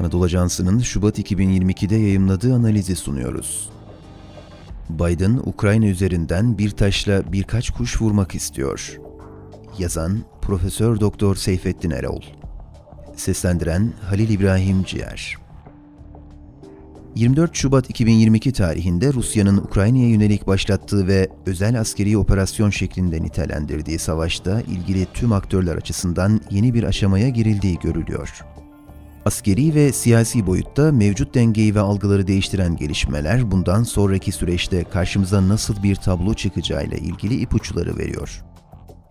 Anadolu Ajansı'nın Şubat 2022'de yayımladığı analizi sunuyoruz. Biden, Ukrayna üzerinden bir taşla birkaç kuş vurmak istiyor. Yazan Profesör Doktor Seyfettin Erol. Seslendiren Halil İbrahim Ciğer. 24 Şubat 2022 tarihinde Rusya'nın Ukrayna'ya yönelik başlattığı ve özel askeri operasyon şeklinde nitelendirdiği savaşta ilgili tüm aktörler açısından yeni bir aşamaya girildiği görülüyor. Askeri ve siyasi boyutta mevcut dengeyi ve algıları değiştiren gelişmeler bundan sonraki süreçte karşımıza nasıl bir tablo çıkacağıyla ilgili ipuçları veriyor.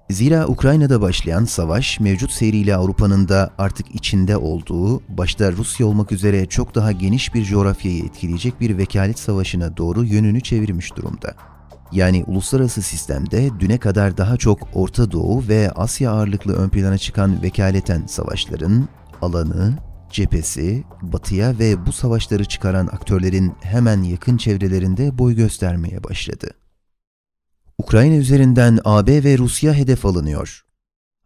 Zira Ukrayna'da başlayan savaş mevcut seyriyle Avrupa'nın da artık içinde olduğu, başta Rusya olmak üzere çok daha geniş bir coğrafyayı etkileyecek bir vekalet savaşına doğru yönünü çevirmiş durumda. Yani uluslararası sistemde düne kadar daha çok Orta Doğu ve Asya ağırlıklı ön plana çıkan vekaleten savaşların alanı, cephesi, batıya ve bu savaşları çıkaran aktörlerin hemen yakın çevrelerinde boy göstermeye başladı. Ukrayna üzerinden AB ve Rusya hedef alınıyor.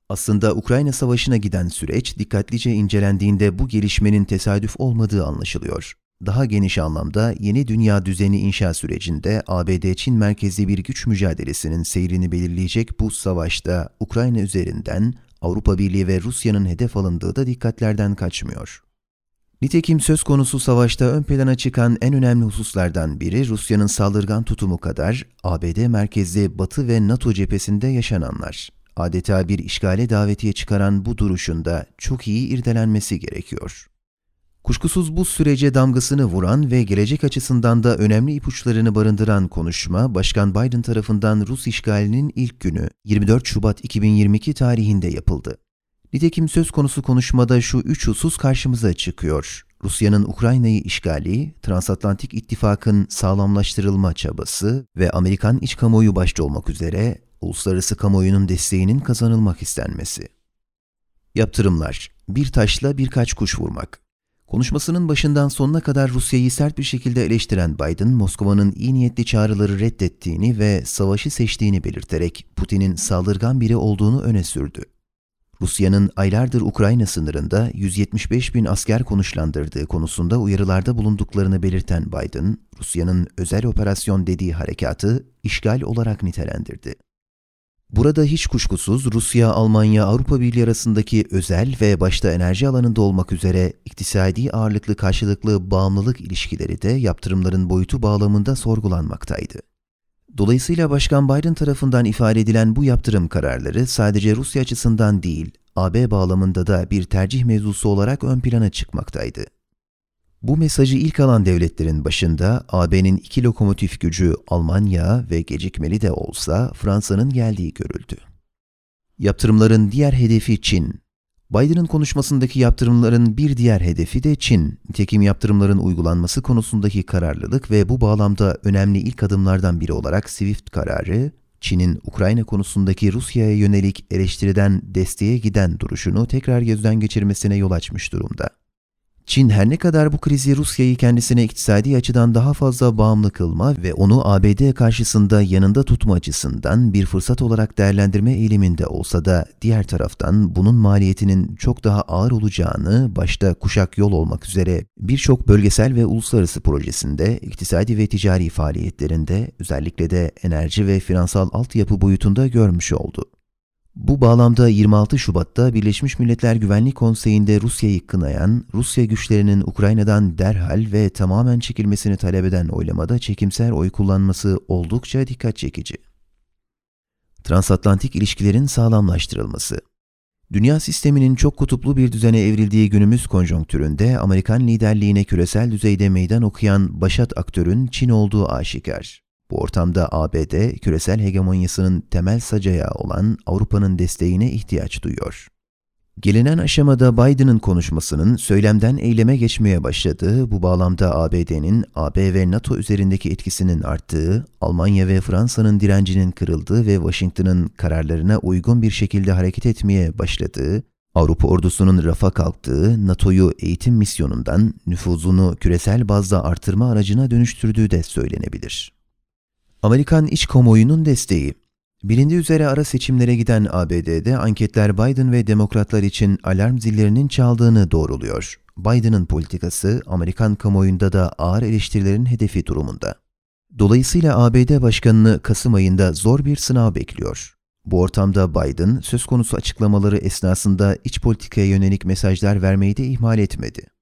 Aslında Ukrayna Savaşı'na giden süreç dikkatlice incelendiğinde bu gelişmenin tesadüf olmadığı anlaşılıyor. Daha geniş anlamda yeni dünya düzeni inşa sürecinde ABD-Çin merkezli bir güç mücadelesinin seyrini belirleyecek bu savaşta Ukrayna üzerinden Avrupa Birliği ve Rusya'nın hedef alındığı da dikkatlerden kaçmıyor. Nitekim söz konusu savaşta ön plana çıkan en önemli hususlardan biri Rusya'nın saldırgan tutumu kadar ABD merkezli Batı ve NATO cephesinde yaşananlar. Adeta bir işgale davetiye çıkaran bu duruşunda çok iyi irdelenmesi gerekiyor. Kuşkusuz bu sürece damgasını vuran ve gelecek açısından da önemli ipuçlarını barındıran konuşma Başkan Biden tarafından Rus işgalinin ilk günü 24 Şubat 2022 tarihinde yapıldı. Nitekim söz konusu konuşmada şu üç husus karşımıza çıkıyor. Rusya'nın Ukrayna'yı işgali, Transatlantik İttifak'ın sağlamlaştırılma çabası ve Amerikan iç kamuoyu başta olmak üzere uluslararası kamuoyunun desteğinin kazanılmak istenmesi. Yaptırımlar, bir taşla birkaç kuş vurmak. Konuşmasının başından sonuna kadar Rusya'yı sert bir şekilde eleştiren Biden, Moskova'nın iyi niyetli çağrıları reddettiğini ve savaşı seçtiğini belirterek Putin'in saldırgan biri olduğunu öne sürdü. Rusya'nın aylardır Ukrayna sınırında 175 bin asker konuşlandırdığı konusunda uyarılarda bulunduklarını belirten Biden, Rusya'nın özel operasyon dediği harekatı işgal olarak nitelendirdi. Burada hiç kuşkusuz Rusya, Almanya, Avrupa Birliği arasındaki özel ve başta enerji alanında olmak üzere iktisadi ağırlıklı karşılıklı bağımlılık ilişkileri de yaptırımların boyutu bağlamında sorgulanmaktaydı. Dolayısıyla Başkan Biden tarafından ifade edilen bu yaptırım kararları sadece Rusya açısından değil, AB bağlamında da bir tercih mevzusu olarak ön plana çıkmaktaydı. Bu mesajı ilk alan devletlerin başında AB'nin iki lokomotif gücü Almanya ve gecikmeli de olsa Fransa'nın geldiği görüldü. Yaptırımların diğer hedefi Çin. Biden'ın konuşmasındaki yaptırımların bir diğer hedefi de Çin. Nitekim yaptırımların uygulanması konusundaki kararlılık ve bu bağlamda önemli ilk adımlardan biri olarak SWIFT kararı, Çin'in Ukrayna konusundaki Rusya'ya yönelik eleştiriden desteğe giden duruşunu tekrar gözden geçirmesine yol açmış durumda. Çin her ne kadar bu krizi Rusya'yı kendisine iktisadi açıdan daha fazla bağımlı kılma ve onu ABD karşısında yanında tutma açısından bir fırsat olarak değerlendirme eğiliminde olsa da diğer taraftan bunun maliyetinin çok daha ağır olacağını başta kuşak yol olmak üzere birçok bölgesel ve uluslararası projesinde iktisadi ve ticari faaliyetlerinde özellikle de enerji ve finansal altyapı boyutunda görmüş oldu. Bu bağlamda 26 Şubat'ta Birleşmiş Milletler Güvenlik Konseyi'nde Rusya'yı kınayan, Rusya güçlerinin Ukrayna'dan derhal ve tamamen çekilmesini talep eden oylamada çekimser oy kullanması oldukça dikkat çekici. Transatlantik ilişkilerin sağlamlaştırılması Dünya sisteminin çok kutuplu bir düzene evrildiği günümüz konjonktüründe Amerikan liderliğine küresel düzeyde meydan okuyan başat aktörün Çin olduğu aşikar. Bu ortamda ABD, küresel hegemonyasının temel sacayağı olan Avrupa'nın desteğine ihtiyaç duyuyor. Gelinen aşamada Biden'ın konuşmasının söylemden eyleme geçmeye başladığı, bu bağlamda ABD'nin AB ve NATO üzerindeki etkisinin arttığı, Almanya ve Fransa'nın direncinin kırıldığı ve Washington'ın kararlarına uygun bir şekilde hareket etmeye başladığı, Avrupa ordusunun rafa kalktığı, NATO'yu eğitim misyonundan nüfuzunu küresel bazda artırma aracına dönüştürdüğü de söylenebilir. Amerikan iç kamuoyunun desteği Bilindiği üzere ara seçimlere giden ABD'de anketler Biden ve demokratlar için alarm zillerinin çaldığını doğruluyor. Biden'ın politikası Amerikan kamuoyunda da ağır eleştirilerin hedefi durumunda. Dolayısıyla ABD Başkanı'nı Kasım ayında zor bir sınav bekliyor. Bu ortamda Biden söz konusu açıklamaları esnasında iç politikaya yönelik mesajlar vermeyi de ihmal etmedi.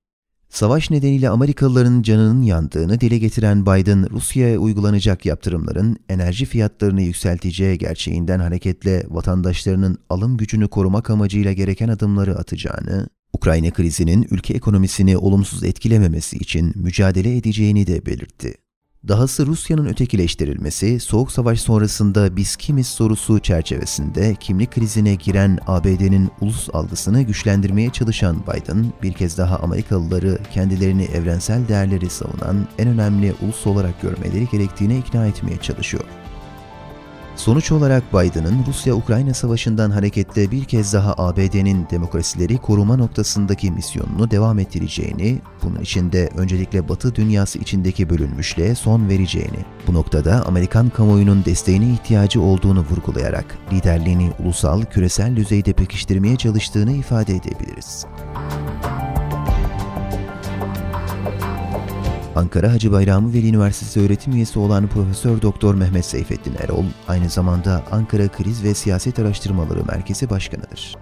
Savaş nedeniyle Amerikalıların canının yandığını dile getiren Biden, Rusya'ya uygulanacak yaptırımların enerji fiyatlarını yükselteceği gerçeğinden hareketle vatandaşlarının alım gücünü korumak amacıyla gereken adımları atacağını, Ukrayna krizinin ülke ekonomisini olumsuz etkilememesi için mücadele edeceğini de belirtti. Dahası Rusya'nın ötekileştirilmesi, Soğuk Savaş sonrasında biz kimiz sorusu çerçevesinde kimlik krizine giren ABD'nin ulus algısını güçlendirmeye çalışan Biden, bir kez daha Amerikalıları kendilerini evrensel değerleri savunan en önemli ulus olarak görmeleri gerektiğine ikna etmeye çalışıyor. Sonuç olarak Biden'ın Rusya-Ukrayna savaşından hareketle bir kez daha ABD'nin demokrasileri koruma noktasındaki misyonunu devam ettireceğini, bunun içinde öncelikle Batı dünyası içindeki bölünmüşlüğe son vereceğini, bu noktada Amerikan kamuoyunun desteğine ihtiyacı olduğunu vurgulayarak liderliğini ulusal, küresel düzeyde pekiştirmeye çalıştığını ifade edebiliriz. Ankara Hacı Bayramı Veli Üniversitesi öğretim üyesi olan Profesör Doktor Mehmet Seyfettin Erol, aynı zamanda Ankara Kriz ve Siyaset Araştırmaları Merkezi Başkanıdır.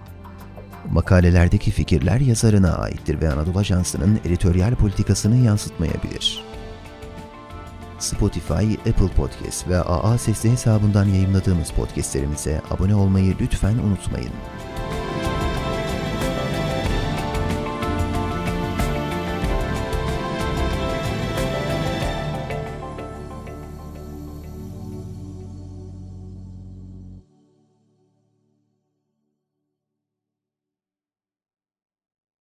Makalelerdeki fikirler yazarına aittir ve Anadolu Ajansı'nın editoryal politikasını yansıtmayabilir. Spotify, Apple Podcast ve AA Sesli hesabından yayınladığımız podcastlerimize abone olmayı lütfen unutmayın.